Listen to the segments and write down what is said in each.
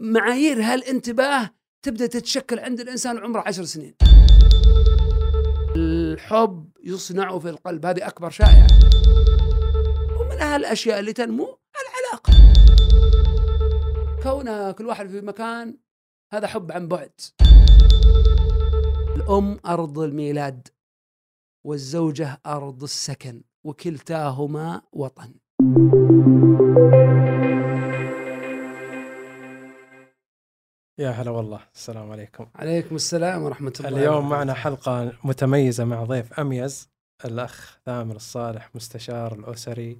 معايير هالانتباه تبدأ تتشكل عند الإنسان عمره عشر سنين. الحب يصنع في القلب هذه أكبر شائعة. ومن هالأشياء اللي تنمو العلاقه كونها كل واحد في مكان هذا حب عن بعد. الأم أرض الميلاد والزوجة أرض السكن وكلتاهما وطن. يا هلا والله. السلام عليكم. عليكم السلام ورحمة الله اليوم وبركاته. معنا حلقة متميزة مع ضيف أميز الأخ ثامر الصالح مستشار الأسري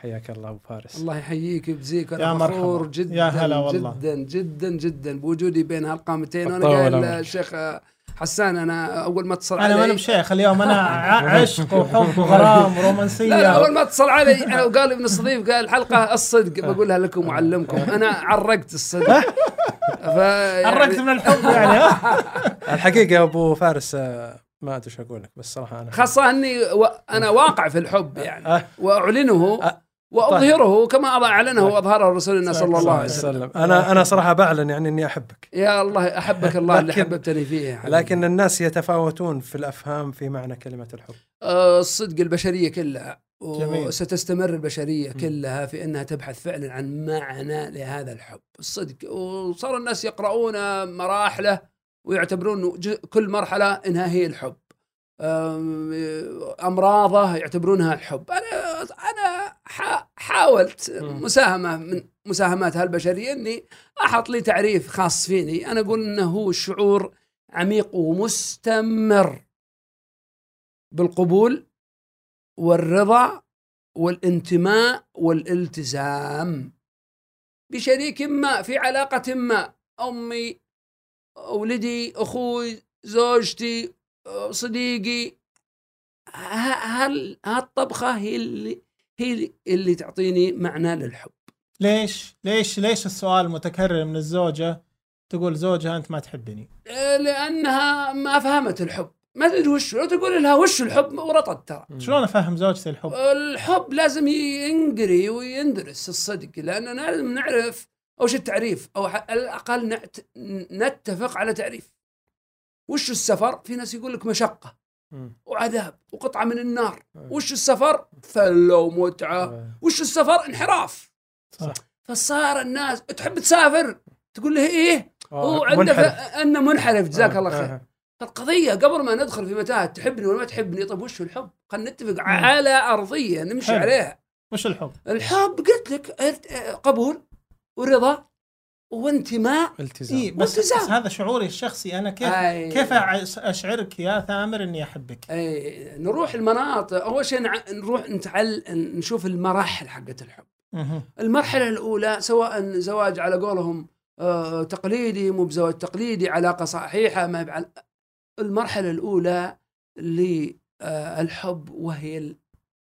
حياك الله أبو فارس. الله يحييك ويجزيك. يا أنا مرحبا. فخور جدا يا هلا والله. جدا جدا جدا بوجودي بين هالقامتين. وأنا طول قايل. الشيخ حسان أنا أول ما اتصل أنا علي ماني بشيخ اليوم أنا عشق وحب وغرام لا لا ورومانسيه أول ما اتصل علي أنا وقال ابن الصديق قال الحلقة الصدق. بقولها لكم وعلمكم. أنا عرقت الصدق. ف عرقت من الحب يعني ها؟ الحقيقة يا أبو فارس آه، ما أدري وش أقول لك بس صراحة أنا خاصة أني و... أنا واقع في الحب يعني أه. وأعلنه أه. وأظهره كما أعلنه واظهره رسولنا صلى الله عليه صلى وسلم وسلم أنا أنا صراحة بعلن يعني إني أحبك يا الله أحبك الله اللي لكن- حببتني فيه حبيبي. لكن الناس يتفاوتون في الأفهام في معنى كلمة الحب آه، الصدق البشرية كلها جميل. وستستمر البشرية كلها في أنها تبحث فعلا عن معنى لهذا الحب. الصدق وصار الناس يقرؤون مراحله ويعتبرون كل مرحلة إنها هي الحب. أمراضه يعتبرونها الحب. أنا أنا حا- حاولت. مساهمة من مساهمات هالبشرية أني أحط لي تعريف خاص فيني. أنا أقول أنه هو شعور عميق ومستمر بالقبول والرضا والانتماء والالتزام بشريك ما في علاقة ما. أمي ولدي أخوي زوجتي صديقي. هل هالطبخة هي اللي هي اللي تعطيني معنى للحب؟ ليش؟ ليش؟ ليش السؤال متكرر من الزوجة؟ تقول زوجها أنت ما تحبني. لأنها ما فهمت الحب. ما تدري وش لو تقول لها وش الحب ورطت ترى شلون افهم زوجتي الحب الحب لازم ينقري ويندرس الصدق لاننا لازم نعرف اول شيء التعريف أو على الأقل. نتفق على تعريف وش السفر؟ في ناس يقول لك مشقة. وعذاب وقطعة من النار. وش السفر؟ فله ومتعة آه، وش السفر؟ انحراف صح. فصار الناس تحب تسافر تقول له إيه هو آه، عنده منحرف. ف- أنه منحرف جزاك آه، الله خير فالقضية قبل ما ندخل في متاهة تحبني ولا ما تحبني طيب وش الحب؟ خلينا نتفق على أرضية نمشي حلو. عليها وش الحب الحب قلت لك قبول ورضا وانتماء التزام اي بس, والتزام. بس هذا شعوري الشخصي أنا كيف أي. كيف أشعرك يا ثامر إني أحبك أي نروح المناطق أول شيء نع- نروح نتعل نشوف المراحل حقت الحب مهم. المرحلة الأولى سواء زواج على قولهم آه، تقليدي مو بزواج تقليدي علاقة صحيحة ما بعل... المرحلة الأولى للحب وهي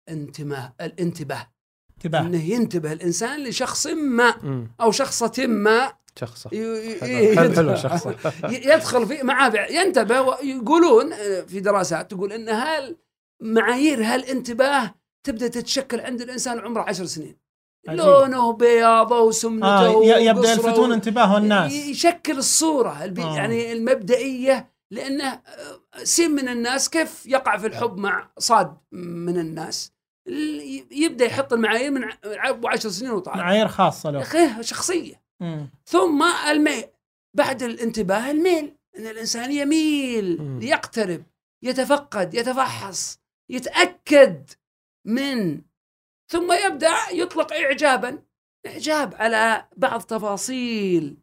الانتماء الانتباه انتباه إنه ينتبه الإنسان لشخص ما. أو شخصة ما شخصة حلو شخصة يدخل في معاه ينتبه ويقولون آه، في دراسات تقول إن هال معايير هالانتباه تبدأ تتشكل عند الإنسان عمره عشر سنين عجيب. لونه بياضة وسمنته آه يبدأ يلفتون انتباه الناس يشكل الصورة. آه. يعني المبدئية لأنه آه، سين من الناس كيف يقع في الحب مع صاد من الناس؟ ال- يبدأ يحط المعايير من ابو عشر سنين وطالع معايير خاصة له. أخي شخصية. مم. ثم الميل بعد الانتباه الميل. إن الإنسان يميل مم. يقترب يتفقد يتفحص يتأكد من. ثم يبدأ يطلق اعجابا. إعجاب على بعض تفاصيل.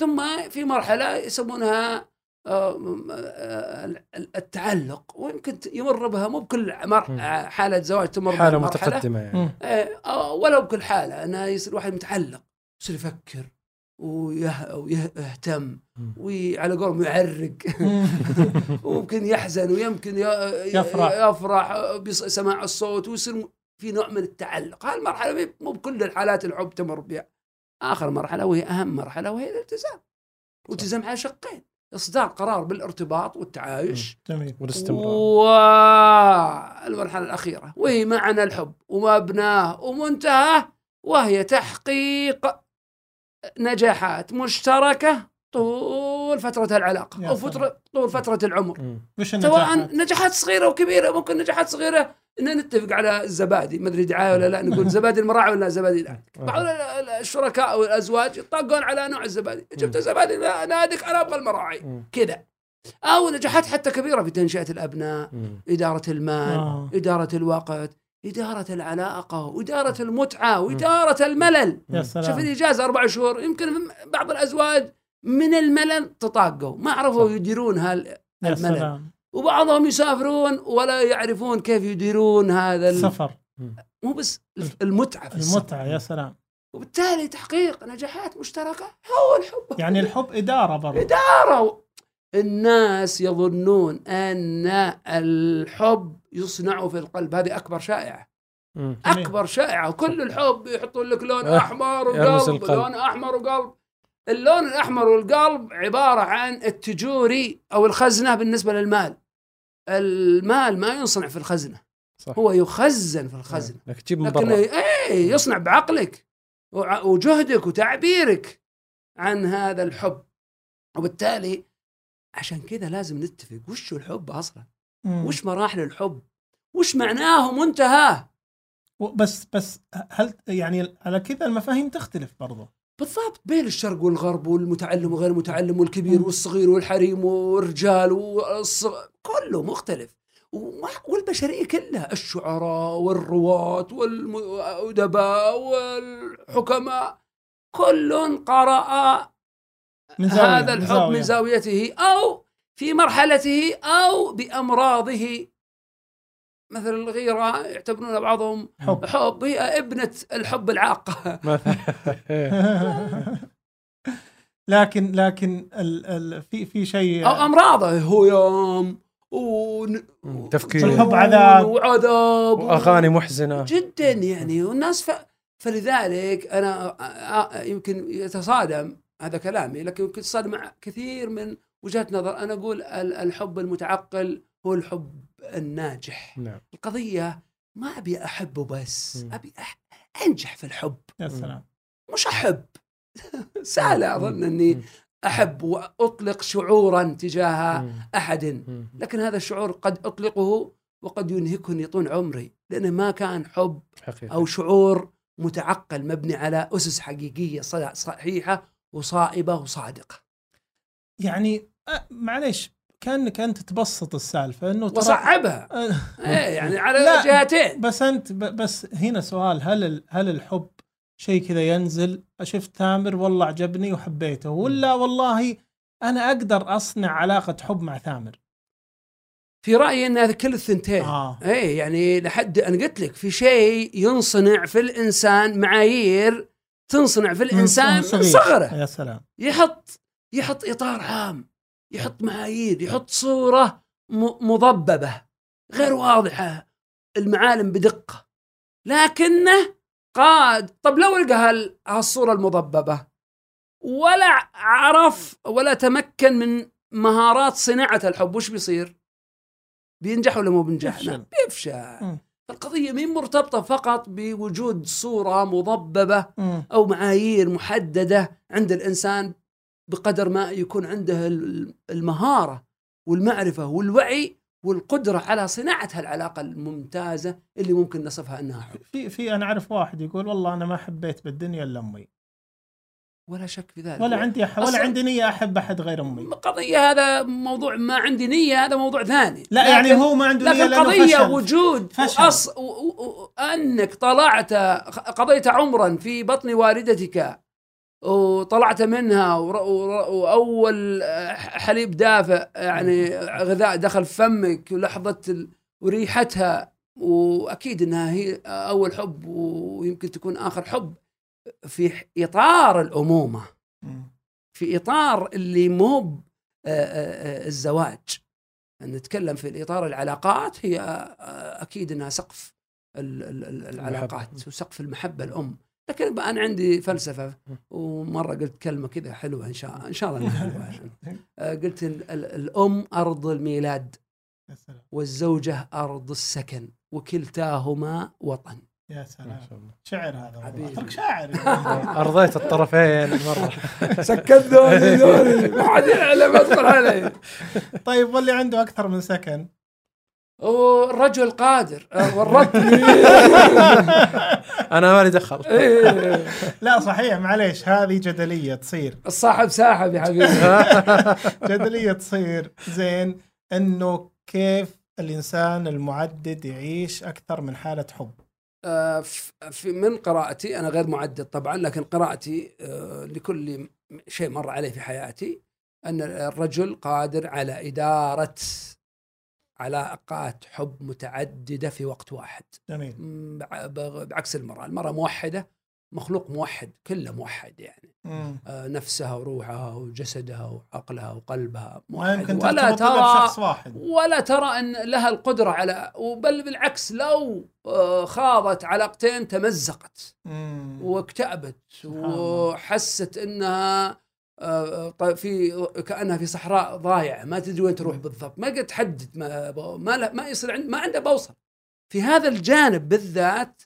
ثم في مرحلة يسمونها التعلق ويمكن يمر بها مو بكل. حالة زواج تمر بها حالة المرحلة. متقدمة يعني مم. آه، ولو بكل حالة انه يصير واحد متعلق يصير يفكر ويه- ويهتم. وعلى قولهم يعرق ويمكن يحزن ويمكن يفرح. يفرح بسماع الصوت ويصير في نوع من التعلق هاي المرحلة مو بكل الحالات الحب تمر بها آخر مرحلة وهي أهم مرحلة وهي الالتزام والتزام على شقين إصدار قرار بالارتباط والتعايش جميل والاستمرار. والمرحلة الأخيرة. وهي معنى الحب ومبناه ومنتهاه وهي تحقيق نجاحات مشتركة طول فترة العلاقة يا أو سلام. فترة طول فترة العمر. سواء؟ نجاحات صغيرة وكبيرة ممكن نجاحات صغيرة إن نتفق على الزبادي. ما أدري دعاية ولا لا نقول زبادي المراعي ولا زبادي لا بعض ال- ال- الشركاء أو الأزواج يطاقون على نوع الزبادي. جبت زبادي لا نادك؟ أنا أبغى المراعي. كذا. أو نجاحات حتى كبيرة في تنشئة الأبناء. إدارة المال آه. إدارة الوقت إدارة العلاقة واداره المتعة واداره الملل. يا شوف سلام الإجازة أربع شهور. يمكن بعض الأزواج من الملل تطاقوا. ما عرفوا يديرون هال يا الملل. سلام. وبعضهم يسافرون ولا يعرفون كيف يديرون هذا ال- السفر. مو بس المتعة في السفر. المتعة يا سلام. وبالتالي تحقيق نجاحات مشتركة. هو الحب. يعني الحب إدارة برضو. إدارة. الناس يظنون أن الحب يصنع في القلب. هذه مم. جميل. أكبر شائعة. وكل الحب يحطون لك لون آه، أحمر يلمس وقلب القلب. لون أحمر وقلب. اللون الأحمر والقلب عبارة عن التجوري أو الخزنة بالنسبة للمال. المال ما ينصنع في الخزنة. صح. هو يخزن في الخزنة. لك تجيب من لكن برا. إيه يصنع بعقلك وجهدك وتعبيرك عن هذا الحب. وبالتالي عشان كذا لازم نتفق وش الحب أصلا؟ مم. وش مراحل الحب؟ وش معناه ومنتهاه؟ بس بس هل يعني على كذا المفاهيم تختلف برضو. بالضبط بين الشرق والغرب والمتعلم وغير المتعلم والكبير. والصغير والحريم والرجال والصغ... كله مختلف. وما- والبشرية كلها الشعراء والرواة والأدباء والحكماء كل قرأ من زاوية هذا الحب من زاويته أو في مرحلته أو بأمراضه. مثل الغيرة يعتبرون بعضهم حب. حب هي ابنة الحب العاقة. مثلا لكن لكن ال ال في في شيء أو أمراضه هيام ون... تفكير. والحب عذاب. وعذاب. وأغاني محزنة. جدا يعني والناس ف... فلذلك أنا يمكن يتصادم هذا كلامي لكن يمكن يتصادم مع كثير من وجهات نظر. أنا أقول ال- الحب المتعقل هو الحب. الناجح. نعم. القضية ما أبي أحبه بس مم. أبي أح... أنجح في الحب. يا سلام. مش أحب. سهلة أظن أني أحب وأطلق شعورا تجاه. أحد. لكن هذا الشعور قد أطلقه وقد ينهكني طول عمري لأنه ما كان حب حقيقة أو شعور متعقل مبني على أسس حقيقية صحيحة وصائبة وصادقة. يعني معليش. كأنك أنت تبسط السالفة إنه ترى وصعبها. أه، إيه يعني على لا. جهتين بس انت بس هنا سؤال هل هل الحب شيء كذا ينزل؟ شفت ثامر والله عجبني وحبيته. ولا والله أنا أقدر أصنع علاقة حب مع ثامر في رأيي إن هذا كل الثنتين. آه. إيه يعني لحد أنا قلت لك في شيء ينصنع في الإنسان معايير تنصنع في الإنسان من. صغره. يا سلام. يحط يحط إطار عام. يحط معايير يحط صورة م- مضببة غير واضحة المعالم بدقة لكنه قاد طب لو لقى هال- هالصورة المضببة ولا عرف ولا تمكن من مهارات صناعة الحب وش بيصير؟ بينجح ولا مو بينجح؟ يفشل. نعم، بيفشل مم. القضية مين مرتبطة فقط بوجود صورة مضببة مم. أو معايير محددة عند الإنسان بقدر ما يكون عنده ال- المهارة والمعرفة والوعي والقدرة على صناعة هالعلاقة الممتازة اللي ممكن نصفها إنها حب. في في أنا أعرف واحد يقول والله أنا ما حبيت بالدنيا إلا أمي. ولا شك في ذلك. ولا عندي أح- ولا عندي نية أحب أحد غير أمي. قضية هذا موضوع ما عندي نية هذا موضوع ثاني. لا يعني هو ما عنده نية لكن قضية فشل. وجود فشل. أص... و... و... و... انك طلعت قضيت عمرا في بطن والدتك وطلعت منها. وأول حليب دافئ يعني غذاء دخل فمك ولحظة. وريحتها وأكيد إنها هي أول حب ويمكن تكون آخر حب في إطار الأمومة. في إطار اللي مو آه، آه، آه، الزواج نتكلم في الاطار العلاقات هي آه، أكيد إنها سقف ال- ال- ال- العلاقات وسقف المحبة الأم لكن بقى أنا عندي فلسفة ومرة قلت كلمة كذا حلوة إن شاء إن شاء الله حلوة. يعني. آه، قلت ال- ال- الأم أرض الميلاد يا سلام. والزوجة أرض السكن وكلتاهما وطن. يا سلام. الله. شعر هذا والله. ترك شاعر. أرضيت الطرفين مرة. سكت ذولي ذولي ما حد يعلم أدخل علي. طيب واللي عنده أكثر من سكن؟ والرجل قادر آه، ورطني أنا مالي دخل. إيه. لا صحيح. معليش هذه جدلية تصير. الصاحب ساحب يا حبيبي. جدلية تصير. زين إنه كيف الإنسان المعدد يعيش أكثر من حالة حب؟ آه، في من قراءتي أنا غير معدد طبعا لكن قراءتي آه، لكل شيء مر علي في حياتي أن الرجل قادر على إدارة علاقات حب متعددة في وقت واحد جميل بعكس المرأة المرأة موحدة مخلوق موحد كله موحد يعني مم. آه، نفسها وروحها وجسدها وعقلها وقلبها موحد ولا ترى بشخص واحد ولا ترى أن لها القدرة على بل بالعكس لو آه، خاضت علاقتين تمزقت مم. واكتئبت. وحست إنها في كأنها في صحراء ضايعة ما تدري وين تروح بالضبط. ما قد تحدد ما ما, ما يصير عند ما عنده بوصل. في هذا الجانب بالذات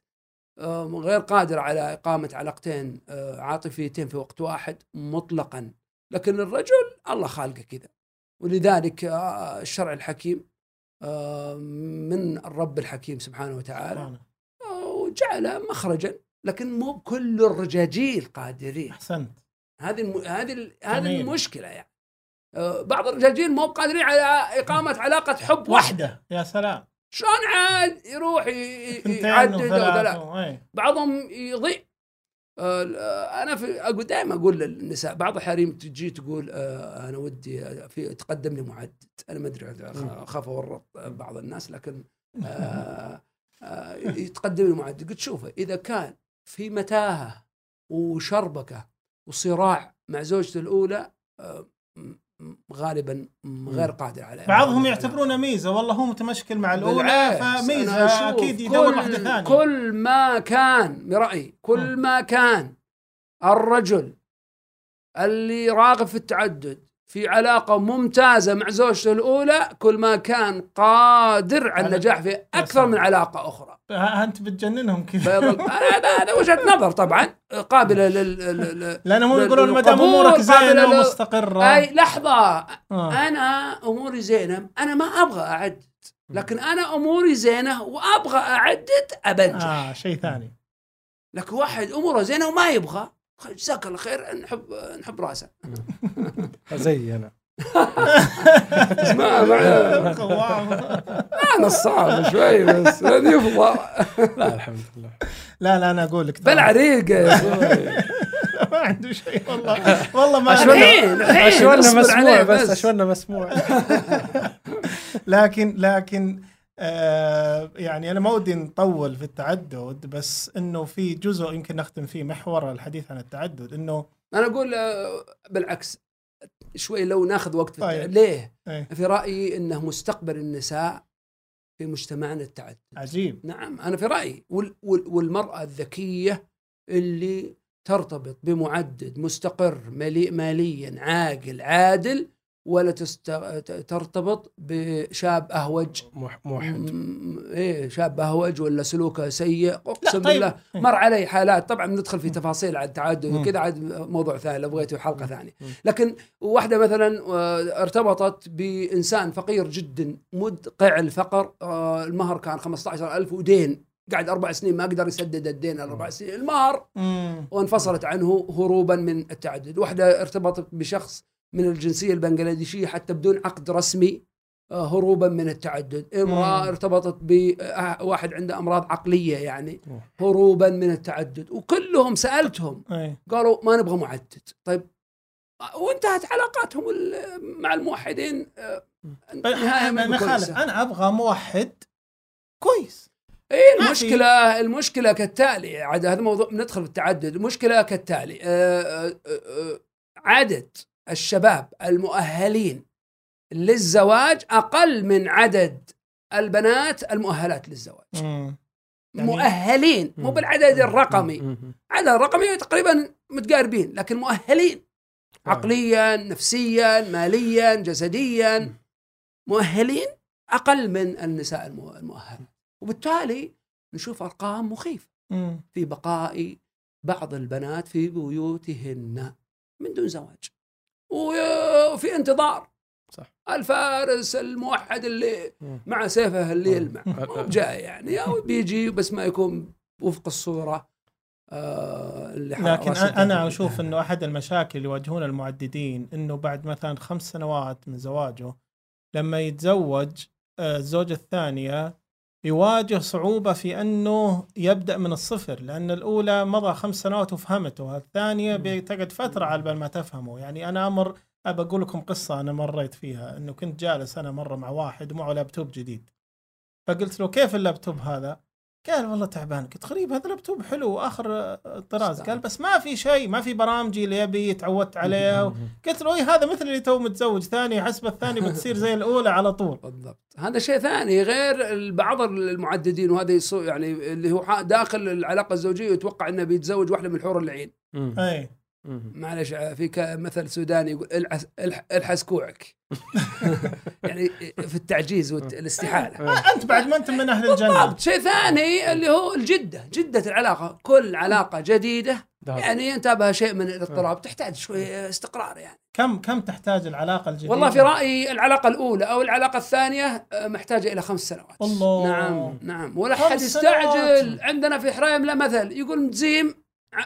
آه، غير قادر على إقامة علاقتين آه، عاطفيتين في وقت واحد مطلقا. لكن الرجل الله خالقه كذا. ولذلك آه، الشرع الحكيم آه، من الرب الحكيم سبحانه وتعالى سبحانه. آه، وجعل مخرجا لكن مو كل الرجاجيل قادرين. أحسنت. هذه الم... هذه ال... هذه. المشكلة يعني. آه، بعض الرجاجيل مو قادرين على إقامة علاقة حب واحدة يا سلام. شلون عاد يروح يعدد ثلاث أي. بعضهم يضيع. آه، أنا في أقول دائما أقول للنساء بعض الحريم تجي تقول آه، أنا ودي في تقدم لي معدد أنا ما أدري اخاف أورط بعض الناس لكن يتقدم لي معدد قلت شوفه إذا كان في متاهة وشربكة وصراع مع زوجته الأولى آه، غالبا غير قادر على بعضهم يعتبرونه ميزة والله هو متمشكل مع الأولى فميزة أكيد يدور واحدة ثانية. كل ما كان برأيي كل. ما كان الرجل اللي راغب في التعدد في علاقة ممتازة مع زوجته الأولى كل ما كان قادر على النجاح في أكثر سلام. من علاقة أخرى. ها- أنت بتجننهم كذا. هذا وجهة نظر طبعا قابلة لل لانهم لل- يقولون ما دام أمورك زينة ومستقرة. أي لحظة. آه. أنا أموري زينة أنا ما أبغى اعدد لكن أنا أموري زينة وأبغى أعدد أبنجح. آه شيء ثاني. لكن واحد أموره زينة وما يبغى. جزاك الله خير نحب نحب راسه. زي أنا. ما ما الصعب شوي بس هذه يفضى. لا الحمد لله. لا لا أنا أقول لك يا أخوي. ما عنده شيء والله. والله ما اصبر مسموع بس اشونا مسموع. لكن لكن آه يعني أنا ما ودي نطول في التعدد بس إنه في جزء يمكن نختم فيه محور الحديث عن التعدد إنه أنا أقول آه، بالعكس شوي لو ناخذ وقت في طيب. ليه؟ إيه في رأيي إنه مستقبل النساء في مجتمعنا التعدد عجيب نعم أنا في رأيي وال- وال- والمرأة الذكية اللي ترتبط بمعدد مستقر مليء ماليا عاقل عادل ولا تست... ترتبط بشاب أهوج. موح- موحد. م- إيه شاب أهوج ولا سلوكه سيء أقسم طيب. بالله مر علي حالات. طبعا بندخل في تفاصيل عن التعدد. وكذا عاد موضوع ثاني لو بغيتوا حلقة ثانية. لكن واحدة مثلا آه، ارتبطت بإنسان فقير جدا مدقع الفقر آه، المهر كان 15000 ودين. قاعد أربع سنين ما قدر يسدد الدين الأربع سنين. المهر. وانفصلت عنه هروبا من التعدد. واحدة ارتبطت بشخص من الجنسية البنغلاديشية حتى بدون عقد رسمي آه، هروبا من التعدد. امرأة مم. ارتبطت بواحد عنده أمراض عقلية يعني هروبا من التعدد. وكلهم سألتهم إيه. قالوا ما نبغى معدد. طيب آه، وانتهت علاقاتهم مع الموحدين آه، ما أنا أبغى موحد كويس. ما المشكلة المشكلة كالتالي عاد هذا موضوع ندخل في التعدد. المشكلة كالتالي آه، آه، آه، عدد الشباب المؤهلين للزواج أقل من عدد البنات المؤهلات للزواج. مم. يعني- مؤهلين مو بالعدد الرقمي. عدد الرقمي تقريبا متقاربين لكن مؤهلين. عقليا نفسيا ماليا جسديا. مؤهلين أقل من النساء المؤ- المؤهلات. وبالتالي نشوف أرقام مخيفة مم. في بقاء بعض البنات في بيوتهن من دون زواج. وفي انتظار. صح. الفارس الموحد اللي مم. مع سيفه اللي يلمع. جاي يعني. أو بيجي بس ما يكون وفق الصورة آه اللي لكن أنا أشوف إنه أحد المشاكل اللي يواجهون المعددين إنه بعد مثلا خمس سنوات من زواجه لما يتزوج آه، الزوجة الثانية يواجه صعوبة في أنه يبدأ من الصفر لأن الأولى مضى خمس سنوات وفهمته الثانية بتقعد فترة على بال ما تفهمه. يعني أنا أمر أبى أقول لكم قصة أنا مريت فيها إنه كنت جالس أنا مرة مع واحد ومعه لابتوب جديد. فقلت له كيف اللابتوب هذا؟ قال والله تعبان قلت غريب هذا لابتوب حلو وآخر آه، طراز قال بس ما في شيء ما في برامجي اللي يبي تعودت عليه. قلت له إيه هذا مثل اللي تو متزوج. ثاني حسب الثاني بتصير زي الأولى على طول. بالضبط. هذا شيء ثاني غير بعض المعددين وهذا يعني اللي هو داخل العلاقة الزوجية يتوقع إنه بيتزوج واحدة من الحور العين. أي. معلش في ك- مثل سوداني يقول العس الح- الحس كوعك. يعني في التعجيز والاستحاله أنت بعد ما أنت من أهل الجنة. بالضبط. شيء ثاني اللي هو الجدة. جدة العلاقة. كل علاقة جديدة يعني ينتابها شيء من الاضطراب. تحتاج شوي استقرار يعني. كم كم تحتاج العلاقة الجديدة؟ والله في رأيي العلاقة الأولى أو العلاقة الثانية آه، محتاجة إلى خمس سنوات. الله. نعم نعم. ولا خمس حد يستعجل. عندنا في حرايم لا مثل. يقول متزيم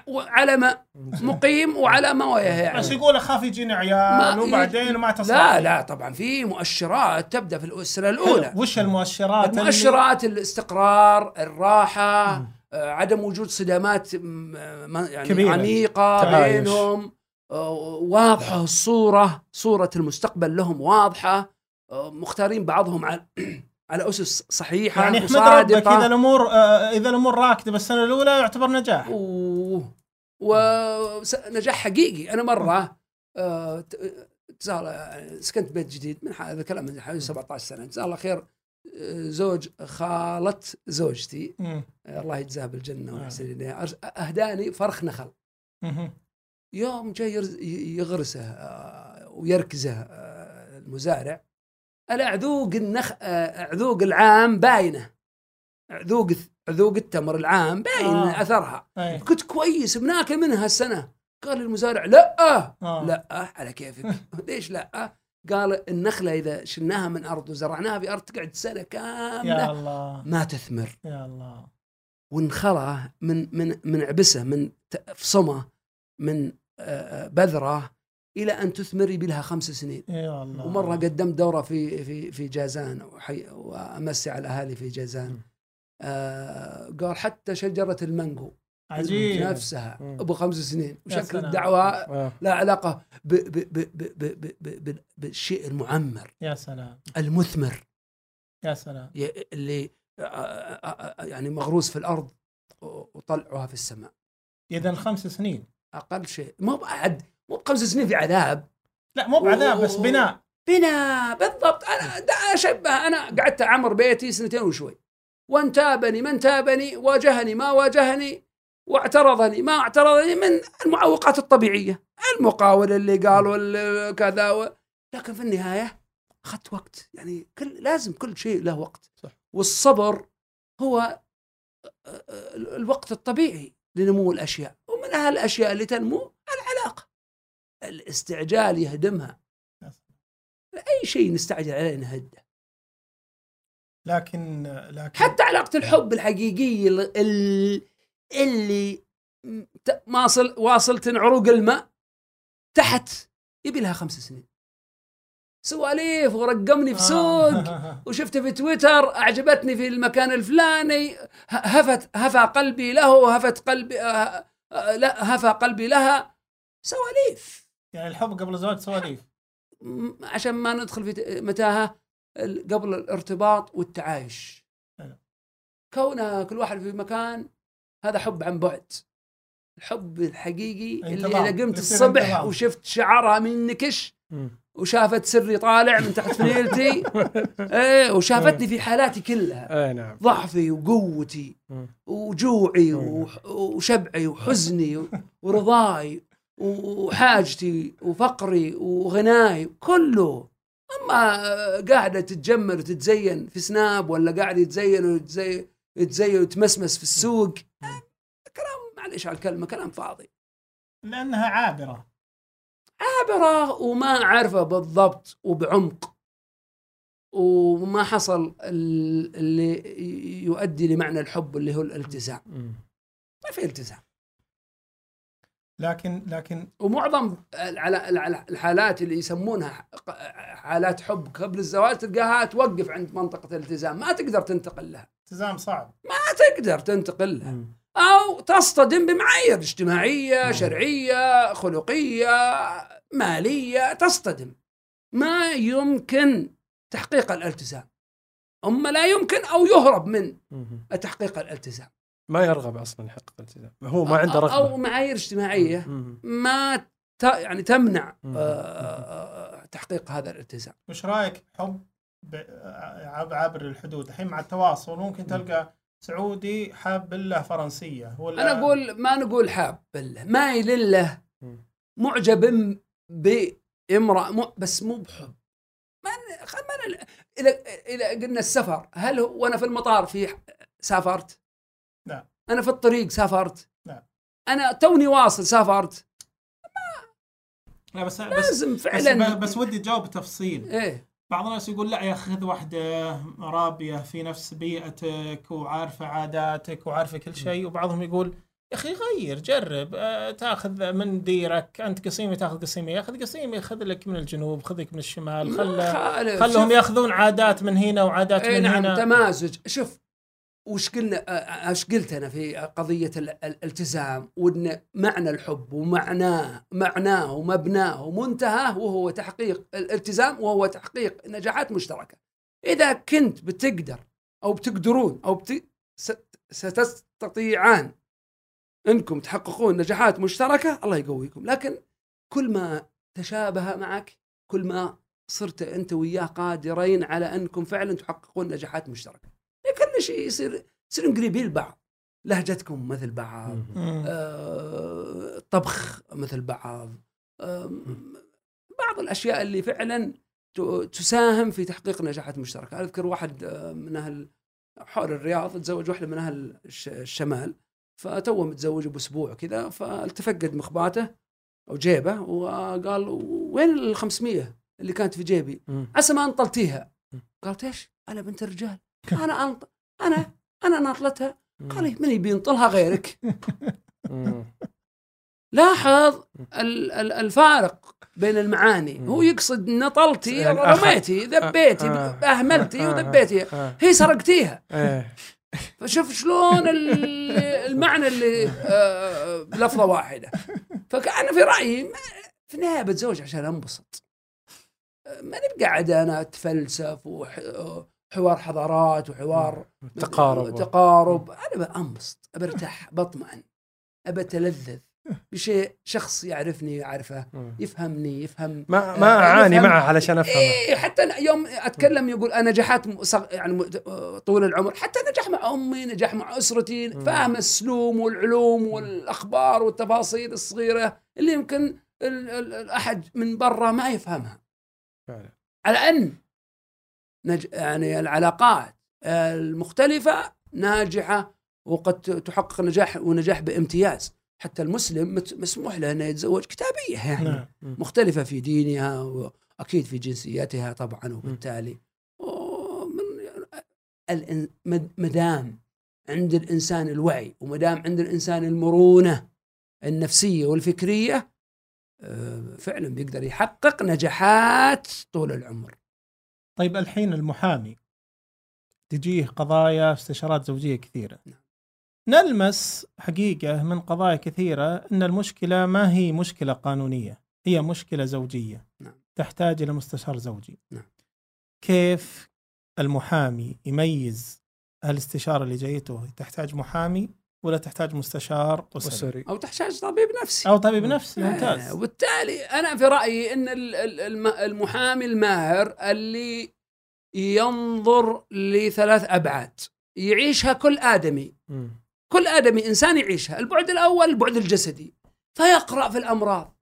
على ما مقيم وعلى مويه يعني بس يقول أخاف يجيني عيال ما- وبعدين وما تصل لا لا طبعا في مؤشرات تبدأ في السنة الأولى. وش المؤشرات المؤشرات الاستقرار الراحة آه، عدم وجود صدامات م- م- يعني كبيرة. عميقة تعايش. بينهم. آه، واضحة الصورة صورة المستقبل لهم واضحة. آه، مختارين بعضهم على على أسس صحيحة يعني احمد ربك إذا الأمور آه، إذا الأمور راكده بالسنه الأولى يعتبر نجاح. ونجاح حقيقي. أنا مرة آه، سكنت بيت جديد من هذا كلام من حوالي 17 سنة. جزاه الله خير آه، زوج خالة زوجتي. مم. آه، الله يجزاه بالجنة آه. ويحسن أهداني فرخ نخل. مهم. يوم جاي يغرسه ويركزه المزارع. الاعذوق النخ آه، عذوق العام باينة. عذوق عذوق التمر العام باين آه. أثرها. أي. كنت كويس بناكل منها السنة قال المزارع لا. آه. لا. على كيفك. ليش لا؟ قال النخلة إذا شلناها من أرض وزرعناها في أرض تقعد سنة يا كامله الله. ما تثمر. يا الله. وانخلى من من من عبسه من فصمه من آه، بذره إلى أن تثمري بلها خمس سنين. يا الله. ومرة قدمت دورة في في في جازان وحي وأمسي على الاهالي في جازان. آه قال حتى شجرة المانجو عجيب. نفسها أبو خمس سنين. وشكل الدعوة آه. لا علاقة بالشيء المعمر. يا سلام. المثمر. يا سلام. اللي آه، آه، يعني مغروس في الأرض وطلعوها في السماء. اذا خمس سنين. أقل شيء. ما بعد. مو بخمس سنين في عذاب. لا مو بعذاب بس. بناء. بناء بالضبط. أنا أشبه أنا قعدت أعمر بيتي سنتين وشوي. وان تابني من تابني؟ واجهني ما واجهني؟ واعترضني ما اعترضني؟ من المعوقات الطبيعية. المقاول اللي قالوا ال- كذا و... لكن في النهاية أخذت وقت. يعني كل لازم كل شيء له وقت. صح. والصبر هو ال- الوقت الطبيعي لنمو الأشياء. ومن هالأشياء اللي تنمو العلاقه الاستعجال يهدمها. أي شيء نستعجل عليه نهده. لكن لكن حتى علاقة الحب الحقيقية ال- ال- اللي م- ت- واصل واصلت عروق الماء تحت يبي لها خمس سنين. سواليف ورقمني في سوق آه. وشفته في تويتر أعجبتني في المكان الفلاني هفت هفى قلبي له هفت قلبي آه، آه، لا هفى قلبي لها. سواليف. يعني الحب قبل الزواج سواليف عشان ما ندخل في متاهة قبل الارتباط والتعايش حلو. كونها كل واحد في مكان هذا حب عن بعد الحب الحقيقي اللي. إذا قمت الصبح. وشفت شعرها من نكش مم. وشافت سري طالع من تحت فنيلتي إيه وشافتني في حالاتي كلها اي نعم ضعفي وقوتي. وجوعي وشبعي وحزني ورضاي وحاجتي وفقري وغناي كله. أما قاعدة تتجمل وتتزين في سناب ولا قاعد يتزين ويتزين يتزين ويتمسمس في السوق كلام معلش على الكلمة كلام فاضي. لأنها عابرة. عابرة وما عارفه بالضبط وبعمق. وما حصل ال- اللي يؤدي لمعنى الحب اللي هو الالتزام. ما في التزام. لكن لكن ومعظم الحالات اللي يسمونها حالات حب قبل الزواج تلقاها توقف عند منطقة الالتزام ما تقدر تنتقل لها. التزام صعب. ما تقدر تنتقل لها. أو تصطدم بمعايير اجتماعية شرعية خلقية مالية تصطدم. ما يمكن تحقيق الالتزام. أما لا يمكن أو يهرب من. تحقيق الالتزام. ما يرغب أصلا يحقق الالتزام هو ما عنده أو رغبه معايير اجتماعية مم. ما ت... يعني تمنع مم. آه، تحقيق هذا الالتزام وش رأيك حب ب- عب- عبر الحدود الحين مع التواصل ممكن تلقى سعودي حاب بالله فرنسية ولا أنا أقول ما نقول حاب بالله مايل له. معجب بامرأة م- بس مو بحب ما ما ن- اذا اذا قلنا السفر هل هو وأنا في المطار في سافرت؟ لا. أنا في الطريق سافرت؟ لا. أنا توني واصل سافرت. لا بس بس لازم بس, فعلا. بس ودي تجاوب بتفصيل. إيه. بعض الناس يقول لا يا خذ واحدة رابية في نفس بيئتك وعارفة عاداتك وعارفة كل شيء. وبعضهم يقول يا أخي غير جرب آه، تأخذ من ديرك. أنت قصيمي تأخذ قصيمي ياخذ قصيمي خذ لك من الجنوب خذ لك من الشمال. خل. خلهم. يأخذون عادات من هنا وعادات اي من نعم هنا. تمازج. شوف وش قلنا إيش قلت أنا في قضية ال- ال- الالتزام وإن معنى الحب ومعناه معناه ومبناه ومنتهاه وهو تحقيق الالتزام وهو تحقيق نجاحات مشتركة. إذا كنت بتقدر أو بتقدرون أو بت... ست- ستستطيعان إنكم تحققون نجاحات مشتركة الله يقويكم، لكن كل ما تشابه معك كل ما صرت أنت وياه قادرين على إنكم فعلا تحققون نجاحات مشتركة. شيء يصير تصيرون قريبين لبعض. لهجتكم مثل بعض،. آه، طبخ مثل بعض، آم، بعض الأشياء اللي فعلا تساهم في تحقيق نجاحات مشتركة، أذكر واحد آه، من أهل حول الرياض تزوج واحدة من أهل الش- الشمال فتوه متزوج بأسبوع كذا فالتفقد مخباته أو جيبه وقال وين ال 500 اللي كانت في جيبي؟ عسى ما أنطلتيها قالت إيش؟ أنا بنت الرجال أنا أنط... أنا أنا ناطلتها قال إيه، من يبي ينطلها غيرك. لاحظ ال- ال- الفارق بين المعاني. هو يقصد نطلتي يعني رميتي ذبيتي آه. أهملتي آه. وذبيتي آه. هي سرقتيها إيه فشوف شلون ال- المعنى اللي آه، بلفظه واحدة فانا في رأيي في النهاية بتزوج عشان أنبسط ما نبقى قاعد أنا أتفلسف وحوار حضارات وحوار تقارب تقارب أنا بأنبسط برتاح بطمئن ابى اتلذذ بشيء شخص يعرفني يعرفه مم. يفهمني يفهم ما ما أعاني. معه علشان أفهمه إيه حتى أنا يوم أتكلم يقول أنا نجاحات صغ- يعني طول العمر حتى نجاح مع أمي نجاح مع أسرتي. فاهم السلوم والعلوم والأخبار والتفاصيل الصغيرة اللي يمكن الأحد من برا ما يفهمها فعلا. على أن نج... يعني العلاقات المختلفة ناجحة وقد تحقق نجاح ونجاح بامتياز. حتى المسلم مت- مسموح له إنه يتزوج كتابية يعني. نعم. مختلفة في دينها وأكيد في جنسيتها طبعا وبالتالي. مد- مدام عند الإنسان الوعي ومدام عند الإنسان المرونة النفسية والفكرية آه، فعلا بيقدر يحقق نجاحات طول العمر. طيب الحين المحامي تجيه قضايا استشارات زوجية كثيرة نعم. نلمس حقيقة من قضايا كثيرة إن المشكلة ما هي مشكلة قانونية هي مشكلة زوجية نعم. تحتاج إلى مستشار زوجي نعم. كيف المحامي يميز الاستشارة اللي جايته تحتاج محامي ولا تحتاج مستشار اسري اسري أو تحتاج طبيب نفسي. أو طبيب نفسي آه، ممتاز. وبالتالي أنا في رأيي إن ال- ال- الم- المحامي الماهر اللي ينظر لثلاث أبعاد. يعيشها كل آدمي. مم. كل آدمي إنسان يعيشها. البعد الأول البعد الجسدي. فيقرأ في الأمراض.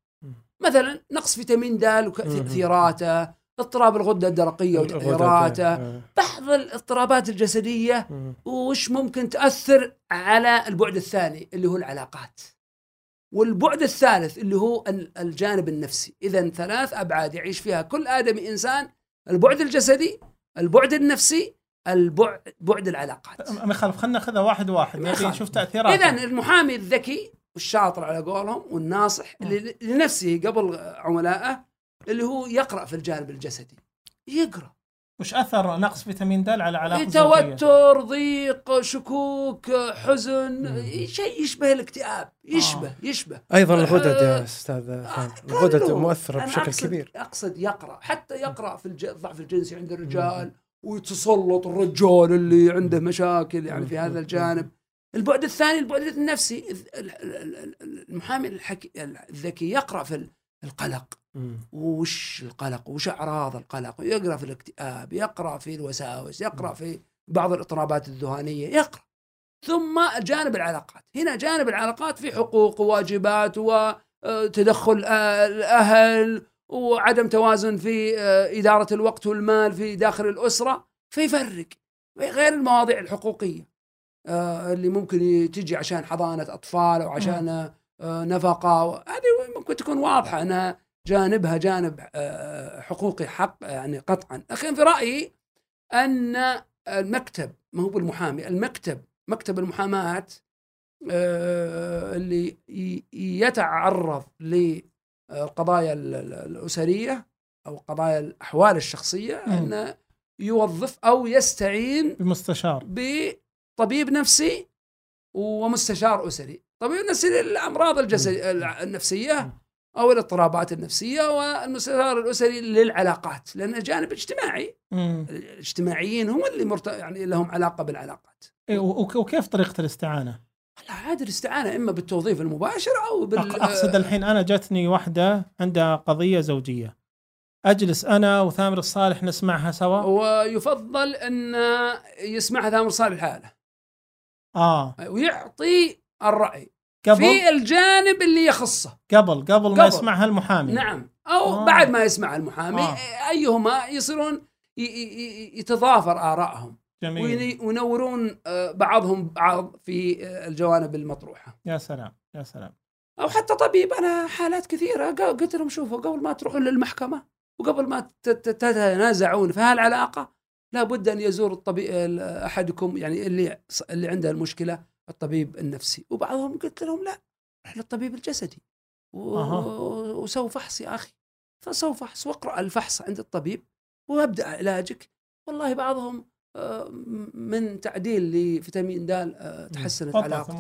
مثلا نقص فيتامين د. وتاثيراته اضطراب الغده الدرقيه وتاثيراته. بعض الاضطرابات الجسدية. وش ممكن تأثر على البعد الثاني اللي هو العلاقات. والبعد الثالث اللي هو ال- الجانب النفسي. إذا ثلاث أبعاد يعيش فيها كل آدمي إنسان البعد الجسدي البعد النفسي البعد بعد العلاقات. ما يخالف خلينا ناخذها واحد واحد. نشوف تاثيرات إذا المحامي الذكي والشاطر على قولهم والناصح لنفسه قبل عملائه اللي هو يقرأ في الجانب الجسدي. يقرأ. وش أثر نقص فيتامين د على الزوجية؟ توتر ضيق شكوك حزن شيء يشبه الاكتئاب. يشبه آه. يشبه. أيضا الغدد آه، يا أستاذ كله. الغدد مؤثره أنا بشكل أقصد كبير. أقصد يقرأ. حتى يقرأ في الضعف الجنسي عند الرجال ويتسلط الرجال اللي عنده مشاكل يعني في هذا الجانب. البعد الثاني البعد النفسي ال- ال- ال- ال- المحامي الحكي الذكي يقرأ في القلق. وش القلق؟ وش أعراض القلق؟ يقرأ في الاكتئاب يقرأ في الوساوس يقرأ في بعض الاضطرابات الذهانيه يقرأ. ثم جانب العلاقات. هنا جانب العلاقات في حقوق وواجبات وتدخل الأهل وعدم توازن في آه، إدارة الوقت والمال في داخل الأسرة. فيفرق. غير المواضيع الحقوقية آه، اللي ممكن تجي عشان حضانة أطفال أو عشان آه، نفقة. هذه ممكن تكون واضحة أنها جانبها جانب آه، حقوقي حق يعني قطعا. لكن في رأيي أن المكتب ما هو بالمحامي المكتب مكتب المحاماة آه، اللي يتعرض للقضايا ال- ال- الأسرية أو قضايا الأحوال الشخصية. انه يوظف أو يستعين المستشار بطبيب نفسي ومستشار أسري. طبيب نفسي للامراض الجسد النفسية أو الاضطرابات النفسية والمستشار الأسري للعلاقات لأنه جانب اجتماعي. مم. الاجتماعيين هم اللي مرت... يعني لهم علاقة بالعلاقات. إيه، وك- وكيف طريقة الاستعانة؟ لا عاد الاستعانة إما بالتوظيف المباشر أو بال أقصد الحين أنا جتني واحدة عندها قضية زوجية. أجلس أنا وثامر الصالح نسمعها سوا؟ ويفضل أن يسمعها ثامر صالح الحاله آه. ويعطي الرأي. قبل في الجانب اللي يخصه. قبل قبل ما قبل. يسمعها المحامي. نعم. أو آه. بعد ما يسمع المحامي آه. أيهما يصيرون يتضافر آرائهم. جميل. وين- وينورون آه، بعضهم بعض في آه، الجوانب المطروحة. يا سلام يا سلام. أو حتى طبيب أنا حالات كثيرة قلت لهم شوفوا قبل ما تروحون للمحكمة وقبل ما تتنازعون في هالعلاقه لابد أن يزور الطبيب أحدكم يعني اللي اللي عنده المشكلة الطبيب النفسي. وبعضهم قلت لهم لا روح للطبيب الجسدي. و... أها. وسوي فحص يا أخي. فسوي فحص واقرأ الفحص عند الطبيب وابدأ علاجك. والله بعضهم آه، من تعديل لفيتامين د آه، تحسنت علاقته.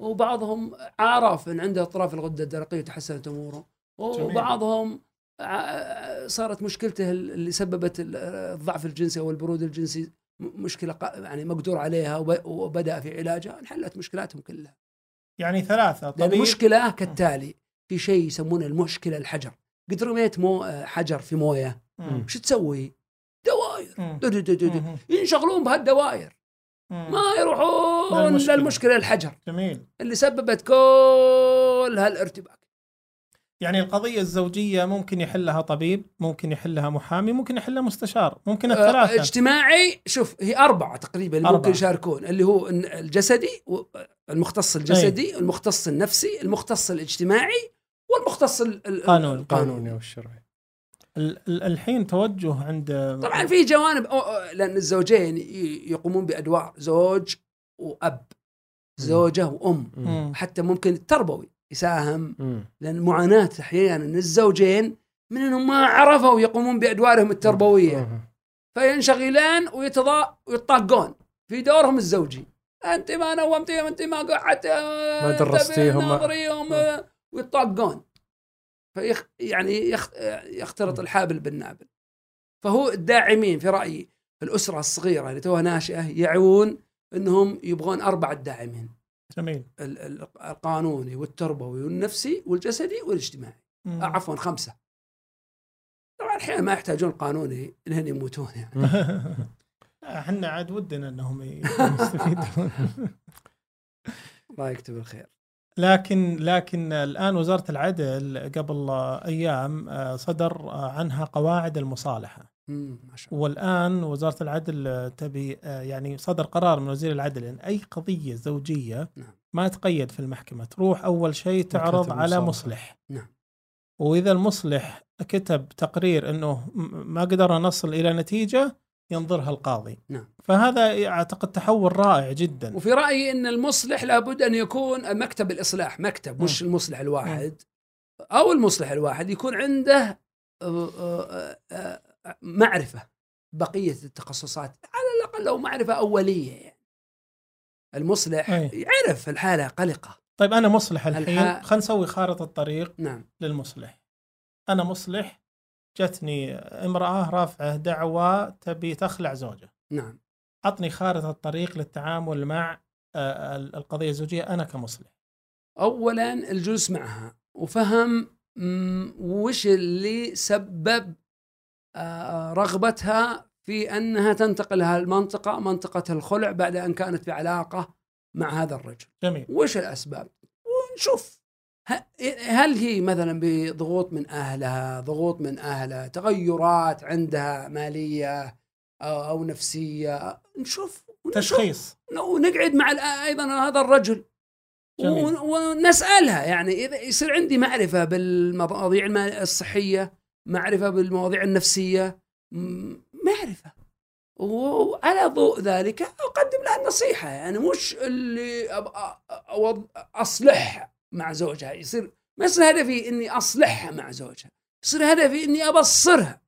وبعضهم عرف ان عنده اضطراب في الغدة الدرقية وتحسنت أموره. وبعضهم ع- صارت مشكلته اللي سببت ال- الضعف الجنسي أو البرود الجنسي. مشكلة يعني مقدور عليها وب- وبدأ في علاجها انحلت مشكلاتهم كلها يعني ثلاثة طبيب المشكلة كالتالي في شيء يسمونه المشكلة الحجر قد رميت مو حجر في موية. وش تسوي؟ دوائر. دو- دو- دو- دو- دو. مم. ينشغلون بهالدوائر. ما يروحون. للمشكلة الحجر جميل اللي سببت كل هالارتباك يعني القضية الزوجية ممكن يحلها طبيب ممكن يحلها محامي ممكن يحلها مستشار ممكن آه، الثلاثة. اجتماعي شوف هي أربعة تقريبا اللي أربعة. ممكن يشاركون اللي هو الن- الجسدي المختص الجسدي المختص النفسي المختص الاجتماعي والمختص ال- ال- قانوني. القانوني. والشرعي ال- ال- الحين توجه عند طبعا في جوانب لأن الزوجين يقومون بأدوار زوج وأب زوجة وأم. مم. حتى ممكن التربوي. يساهم. مم. لأن معاناة أحيانا الزوجين من أنهم ما عرفوا يقومون بأدوارهم التربوية. مم. فينشغلان ويتضا ويطاقون في دورهم الزوجي. أنت ما نومتيهم أنت ما قعدت ما درستيهم، ما- آه، ويطاقون. فيخ يعني يخ يختلط الحابل بالنابل. فهو الداعمين في رأيي الأسرة الصغيرة اللي توها ناشئة يعون إنهم يبغون أربعة داعمين. جميل. ال- ال- القانوني والتربوي والنفسي والجسدي والاجتماعي. مم. آه، عفوا خمسة. طبعا أحيانا ما يحتاجون قانوني لين يموتون يعني. إحنا عاد ودنا انهم يستفيدون. الله يكتب الخير. لكن لكن الآن وزارة العدل قبل أيام آه، صدر آه، عنها قواعد المصالحة. والآن وزارة العدل تبي آه، يعني صدر قرار من وزير العدل إن أي قضية زوجية نعم. ما تقيد في المحكمة تروح أول شيء تعرض على. مصلح نعم. وإذا المصلح كتب تقرير إنه ما قدرنا نصل إلى نتيجة ينظرها القاضي نعم. فهذا أعتقد تحول رائع جدا وفي رأيي إن المصلح لابد أن يكون مكتب الإصلاح مكتب مش مم. المصلح الواحد أو المصلح الواحد يكون عنده آه، آه، معرفة بقية التخصصات على الأقل لو معرفة أولية يعني. المصلح أي. يعرف الحالة قلقة. طيب أنا مصلح الحين الح- خلينا نسوي خارطة طريق نعم. للمصلح. أنا مصلح جتني امرأة رافعة دعوى تبي تخلع زوجها. نعم. عطني خارطة طريق للتعامل مع آه، ال- القضية الزوجية أنا كمصلح. اولا الجلوس معها وفهم وش اللي سبب رغبتها في أنها تنتقل هالمنطقه منطقة الخلع بعد أن كانت في علاقه مع هذا الرجل. جميل. وش الأسباب؟ ونشوف. هل هي مثلا بضغوط من أهلها ضغوط من أهلها تغيرات عندها مالية أو, أو نفسية؟ نشوف تشخيص. ونقعد مع أيضا هذا الرجل. جميل. ون- ونسألها يعني إذا يصير عندي معرفة بالمواضيع الم- الصحية معرفة بالمواضيع النفسية معرفة. وعلى ضوء ذلك أقدم لها النصيحة. يعني مش اللي اصلحها مع زوجها. يصير ما يصير هدفي إني أصلحها مع زوجها. يصير هدفي إني أبصرها.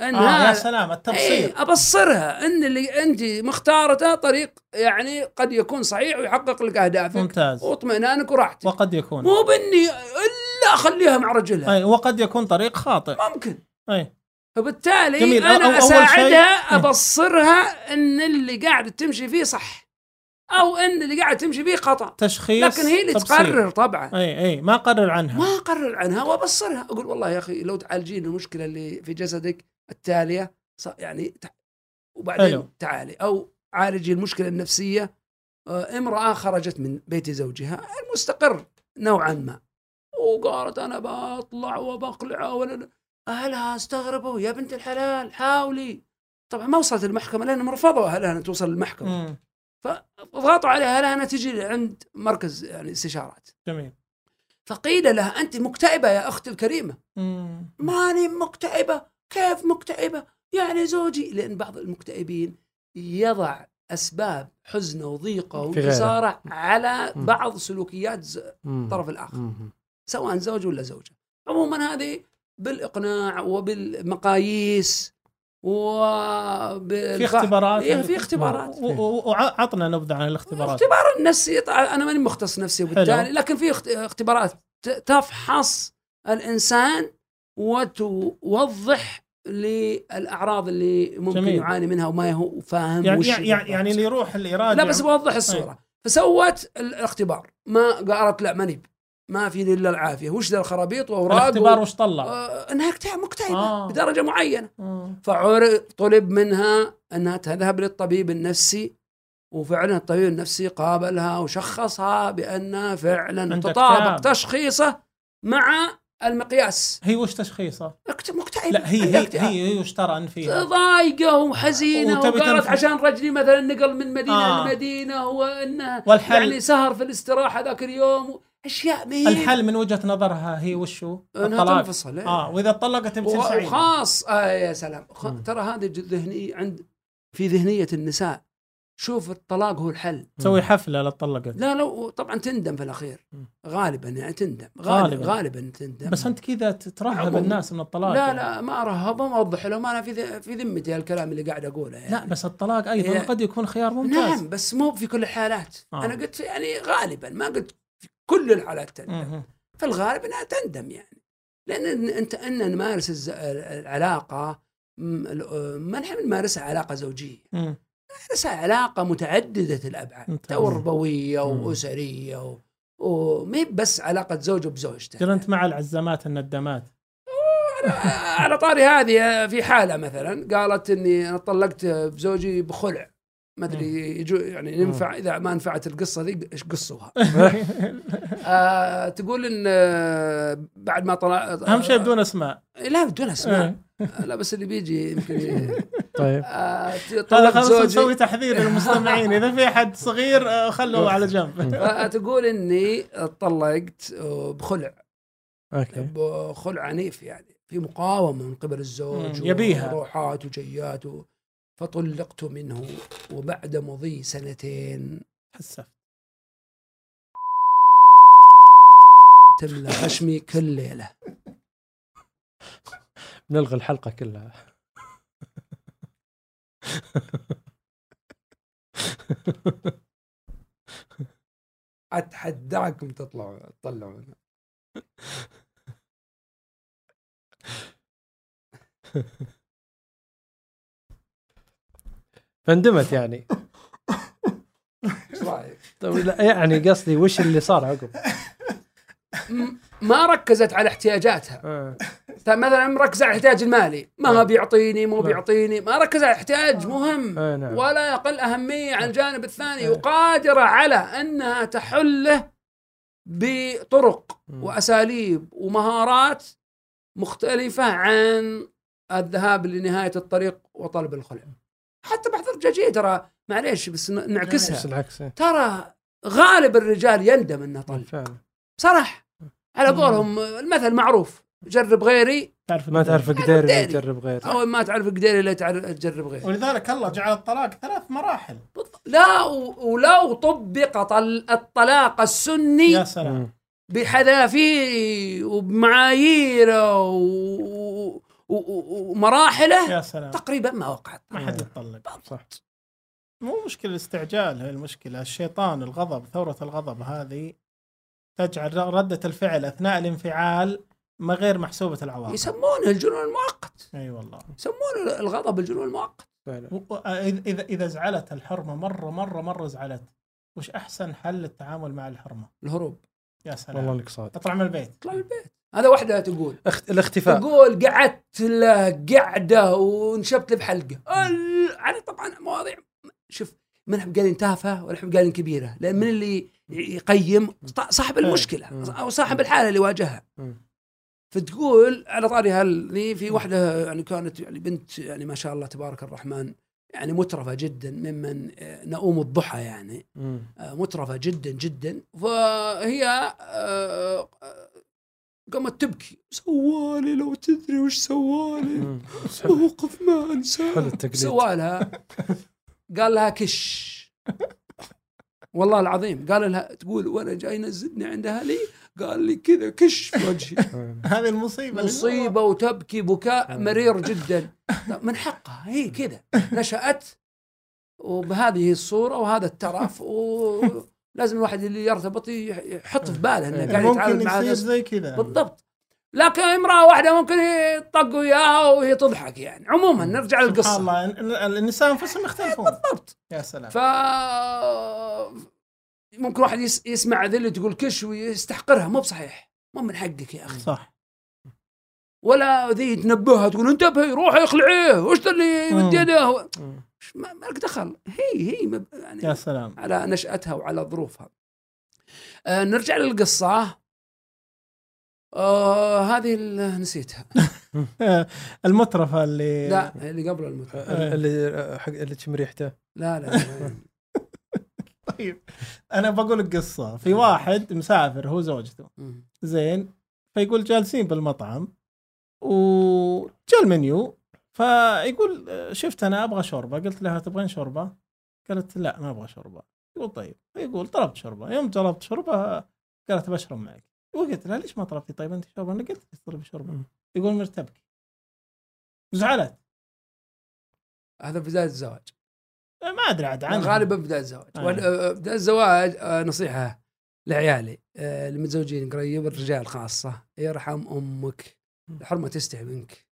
إن آه يا سلام التبصير. إيه أبصرها. إن اللي انت مختارته طريق يعني قد يكون صحيح ويحقق لك أهدافك ممتاز. واطمئنانك وراحتك. وقد يكون. مو بإني إلا أخليها مع رجلها. أي وقد يكون طريق خاطئ. ممكن. أي. فبالتالي جميل. أو- أنا شيء- اساعدها أبصرها إن اللي قاعد تمشي فيه صح. أو إن اللي قاعد تمشي فيه خطأ. تشخيص لكن هي اللي تبصير. تقرر طبعا. أي أي ما قرر عنها. ما أقرر عنها وأبصرها. أقول والله يا أخي لو تعالجين المشكلة اللي في جسدك التالية يعني وبعدين حلو. تعالي. أو عالجي المشكلة النفسية آه، امرأة خرجت من بيت زوجها المستقر نوعا ما وقالت أنا بطلع وبقلع ولا أهلها استغربوا يا بنت الحلال حاولي. طبعا ما وصلت المحكمة لأنهم رفضوا أهلها ان توصل للمحكمه. فضغطوا عليها أهلها إنها تجي عند مركز يعني استشارات. جميل. فقيل لها انت مكتئبة يا أختي الكريمة. ماني مكتئبة. كيف مكتئبة؟ يعني زوجي لأن بعض المكتئبين يضع أسباب حزنه وضيقه. وانكساره على. بعض سلوكيات الطرف الآخر. سواء زوج ولا زوجة. عموما هذه بالإقناع وبالمقاييس وبال في اختبارات. إيه في اختبارات. و- و- وعطنا نبذة عن الاختبارات. اختبار النفسي أنا ماني مختص نفسي وبالتالي. لكن في اخت- اختبارات. تفحص الإنسان وتوضح للأعراض اللي ممكن جميل. يعاني منها وما هو فاهم يعني وش يعني يعني. يعني اللي يروح اللي يراجع لا بس بوضح الصورة فسوت الاختبار ما قالت لا ماني ما في إلا العافية وش ذا الخرابيط وأوراق الاختبار و... وش طلع؟ آه إنها مكتئبه آه. بدرجة معينة آه. فطلب منها أنها تذهب للطبيب النفسي وفعلا الطبيب النفسي قابلها وشخصها بان فعلا تطابق. تشخيصه مع المقياس هي وش تشخيصه؟ مكتئبه لا هي هي. هي, هي وش ترى ان فيها؟ ضايقة وحزينة وتبي وقالت. عشان رجلي مثلا نقل من مدينة آه. لمدينة وانه والحل يعني سهر في الاستراحة ذاك اليوم أشياء ما هي الحل من وجهة نظرها هي وشو؟ إنها الطلاق تنفصل إيه. آه وإذا طلقت بتصير سعيدة وخاص آه يا سلام خ... ترى هذه ذهنية عند في ذهنية النساء شوف الطلاق هو الحل تسوي حفلة لا طلقت لا لو طبعا تندم في الأخير مم. غالبا يعني تندم غالبا غالباً. غالبا تندم بس أنت كذا ترهب. الناس من الطلاق لا يعني. لا ما أرهبهم أوضح لهم أنا في ذ- في ذمتي الكلام اللي قاعد أقوله يعني. لا بس الطلاق أيضا هي- قد يكون خيار ممتاز نعم بس مو في كل الحالات آه. أنا قلت يعني غالبا ما قلت في كل الحالات تندم. في الغالب إنها تندم يعني لأن أنت إن نمارس الز- العلاقة ما نحن نمارسها علاقة زوجية مم. بس علاقة متعددة الأبعاد ممتاز. تربويه مم. وأسرية و... ومي بس علاقة زوج بزوجته ترى أنت مع العزامات الندامات على طاري هذه في حالة مثلا قالت إني أنا طلقت بزوجي بخلع ما أدري يجو يعني ينفع إذا ما نفعت القصة ذي إيش قصوها آه تقول إن آه، بعد ما طلع أهم شيء بدون أسماء. لا بدون أسماء. إيه. لا بس اللي بيجي يمكن طيب. آه هذا طلقت خلاص نسوي تحذير للمستمعين. إذا في أحد صغير آه، خلوه على جنب. فتقول إني طلقت آه، بخلع. أوكي. بخلع عنيف يعني. في مقاومة من قبل الزوج يبيها. وروحات وجيات و- فطلقت منه وبعد مضي سنتين. حسف تملى خشمي كل ليلة. نلغي الحلقة كلها. أتحداكم تطلعوا تطلعوا فاندمت يعني إيش رايك؟ طيب لا، يعني قصدي وش اللي صار عقب؟ ما ركزت على احتياجاتها آه. مثلا مركزه على الاحتياج المالي ما نعم. بيعطيني مو نعم. بيعطيني ما ركز على احتياج مهم آه، نعم. ولا يقل أهمية عن الجانب الثاني آه. وقادرة على أنها تحله بطرق. وأساليب ومهارات مختلفة عن الذهاب لنهاية الطريق وطلب الخلع حتى بعض الرجاجية ترى معليش بس نعكسها. العكس إيه. ترى غالب الرجال يندم إنه طلق فعلا. صراحة. على قولهم المثل معروف جرب غيري. تعرف ما تعرف قدير اللي داري. يجرب غير أو ما تعرف قدير الا تعرف تجرب غيري. ولذلك الله جعل الطلاق ثلاث مراحل. لا ولو طبق طل- الطلاق السني يا سلام. بحذافيره وبمعاييره و- ومراحله يا سلام. تقريبا ما وقعت. ما حد يتطلق صح. مو مشكلة الاستعجال هي المشكلة. الشيطان الغضب ثورة الغضب هذه تجعل ردة الفعل أثناء الانفعال ما غير محسوبة العواقب يسمونه الجنون المؤقت. أي والله. يسمونه الغضب الجنون المؤقت. فعلا. اذا اذا زعلت الحرمة مرة مرة مرة زعلت وش أحسن حل للتعامل مع الحرمة؟ الهروب. يا والله سلام إنك صادق. اطلع من البيت. اطلع من البيت. هذا واحدة تقول. اخت... الاختفاء. تقول قعدت له قعدة ونشبت له بحلقة. ال- يعني طبعا مواضيع شوف من قايلين تافهة ولا إحنا قايلين كبيرة لأن من اللي يقيم صاحب المشكلة مم. أو صاحب الحالة اللي واجهها. فتقول على طاري هذه في واحدة يعني كانت يعني بنت يعني ما شاء الله تبارك الرحمن يعني مترفة جدا ممن آه، نؤوم الضحى يعني. آه، مترفة جدا جدا. فهي آه، قامت تبكي. سوالي لو تدري وش سوالي. موقف ما أنساه. حلو التقليد. سوالها قال لها كش. والله العظيم. قال لها تقول وأنا جاي ينزلني عند أهلي. قال لي كذا كش في وجهي. هذه المصيبة. مصيبة وتبكي بكاء مرير جدا. من حقها؟ هي كذا. نشأت. وبهذه الصورة وهذا الترف ولازم الواحد اللي يرتبط يحط في باله إنه قاعد يتعامل ممكن مع ناس. زي كذا. بالضبط. لكن امرأة واحدة ممكن يطقوا اياها وهي تضحك يعني. عموما نرجع سبحان للقصه الله. ال- ال- النساء انفسهم يختلفون. بالضبط. يا سلام. ف ممكن واحد يس... يسمع ذي اللي تقول كش ويستحقرها. مو بصحيح. مو من حقك يا أخي. صح. ولا ذي تنبهها تقول انتبهي روحي اخلعيه وش اللي يمد. يده. ما لك دخل؟ هي هي مب... يعني يا سلام. على نشأتها وعلى ظروفها. آه نرجع للقصة. آه هذه اللي نسيتها. المترفة اللي لا اللي قبل المتعة آه، اللي حق اللي تشم ريحته. لا لا. طيب أنا بقول لك قصة. في واحد مسافر هو زوجته. زين فيقول جالسين بالمطعم. وجاء المنيو فيقول شفت أنا أبغى شوربة. قلت لها تبغين شوربة؟ قالت لا ما أبغى شوربة. يقول طيب. يقول طلبت شوربة. يوم طلبت شوربة قالت بشرب معك. وقلت لها ليش ما طلبتي؟ طيب أنت شوربة؟ أنا قلت لك تطلبي شوربة. يقول مرتبك زعلت. هذا بداية الزواج. ما أدري عاد عنها غالبا بداية الزواج. آه. آه، بداية الزواج آه، نصيحة لعيالي المتزوجين قريب الرجال خاصة يرحم أمك. الحرمة تستحي منك.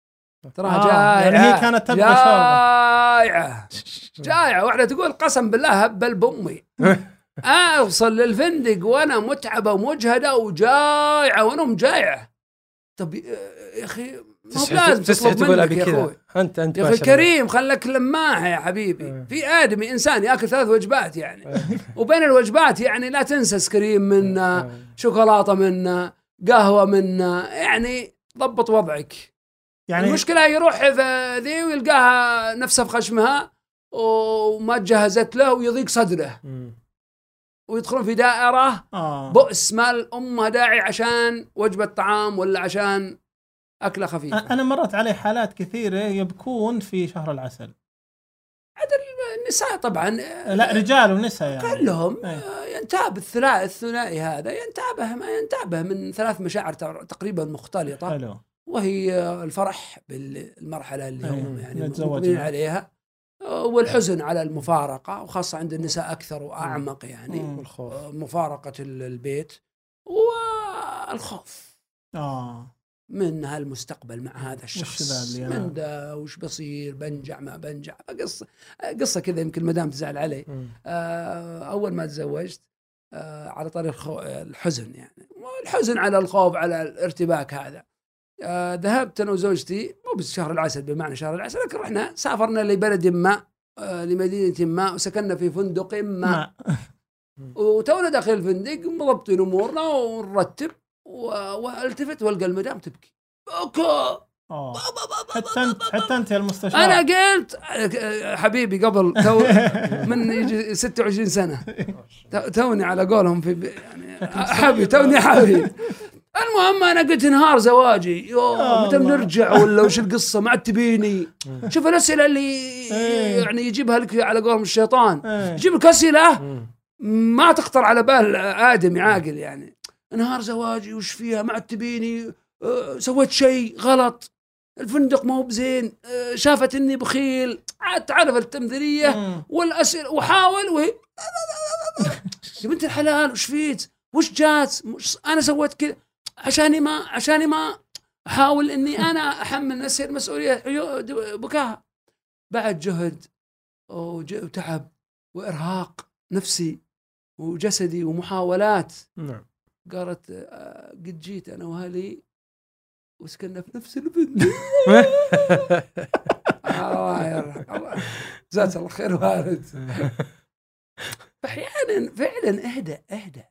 تراها آه، جائعة. يعني هي كانت تبغى جائعة. جائعة. واحدة تقول قسم بالله هبل بامي أوصل للفندق وأنا متعبة ومجهدة وجائعة وأنا جائعة. طب يا أخي تسعى لازم تطلب تقول منك أبي كذا. انت أنت يا أخي. كريم خلك لماحة يا حبيبي. إيه. في آدمي إنسان ياكل ثلاث وجبات يعني. وبين الوجبات يعني لا تنسى سكريم منا آه. شوكولاتة منا قهوة منا. يعني ضبط وضعك يعني المشكلة يروح في ذي ويلقاها نفسها في خشمها وما تجهزت له ويضيق صدره. ويدخلون في دائرة آه. بؤس ما الامه داعي عشان وجبة طعام ولا عشان أكلة خفيفة أنا مرت علي حالات كثيرة يبكون في شهر العسل النساء طبعا لا رجال ونساء يعني. كلهم إيه. آه، ينتاب الثلاثي الثنائي هذا ينتابه ما ينتابه من ثلاث مشاعر تقريبا مختلطة. حلو. وهي الفرح بالمرحلة اللي هم أيه، يعني مقبلين معه. عليها. آه، والحزن على المفارقة وخاصة عند النساء أكثر وأعمق يعني. والخوف. آه، مفارقة ال- البيت والخوف. آه. من هالمستقبل مع هذا الشخص؟ أنا- من ذا وش بصير؟ بنجع ما بنجع؟ قصه قصة كذا يمكن المدام تزعل علي. آه، أول ما تزوجت آه، على طريق الخو- الحزن يعني. الحزن على الخوف على الارتباك هذا. آه، ذهبت أنا وزوجتي مو بس شهر العسل بمعنى شهر العسل لكن رحنا سافرنا لبلد ما آه، لمدينة ما وسكننا في فندق ما. ما. وتونا داخل الفندق مضبطين أمورنا ونرتب. والتفت والقى المدام تبكي. okay. آه. حتى انت حتى أنت يا المستشار. أنا قلت آه، حبيبي قبل تو من يجي 26 سنة. تو- توني على قولهم في يعني حبي توني حبي المهم أنا قلت انهار زواجي. يو آه متى. بنرجع ولا وش القصة؟ ما عاد تبيني. شوف الأسئلة اللي إيه. يعني يجيبها لك على قولهم الشيطان. إيه. يجيب لك أسئلة. ما تخطر على بال آدمي عاقل يعني. انهار زواجي وش فيها؟ ما عاد تبيني أه، سويت شيء غلط. الفندق ما هو بزين أه، شافت إني بخيل. عاد تعرف التمثيلية. والأسئلة وحاول وهي يا بنت الحلال وش فيت؟ وش جات؟ مش أنا سويت كذا؟ عشاني ما عشاني ما أحاول إني أنا أحمل نفسي المسؤولية. بكاها. بعد جهد وتعب وإرهاق نفسي وجسدي ومحاولات. نعم. قالت آه، قد جيت أنا وأهلي وسكننا في نفس الفندق الله يرحم الله جزاك الله خير وارد أحيانا فعلا أهدى أهدى.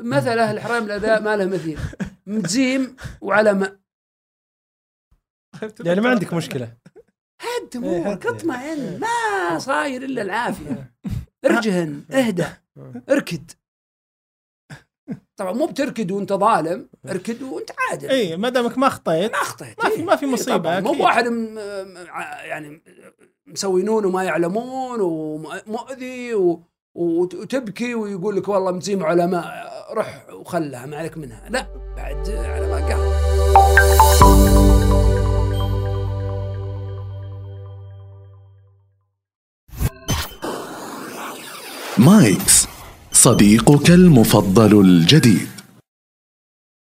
مثل أهل الحرام الأداء ما له مثيل. متزيم وعلى ماء يعني ما عندك مشكلة. هد إيه، امورك. اطمئن ما صاير إلا العافية. ارجهن أهدى. اركد. طبعا مو بتركد وانت ظالم اركد وانت عادل اي ما دامك ما اخطيت ما اخطيت ما في- إيه. ما في إيه مصيبة طبعاً. مو. بواحد م- يعني مسوينون وما يعلمون ومؤذي و- وت- وتبكي ويقول لك والله مزيم علماء روح وخلها ما عليك منها لا بعد على ما قال مايكس صديقك المفضل الجديد.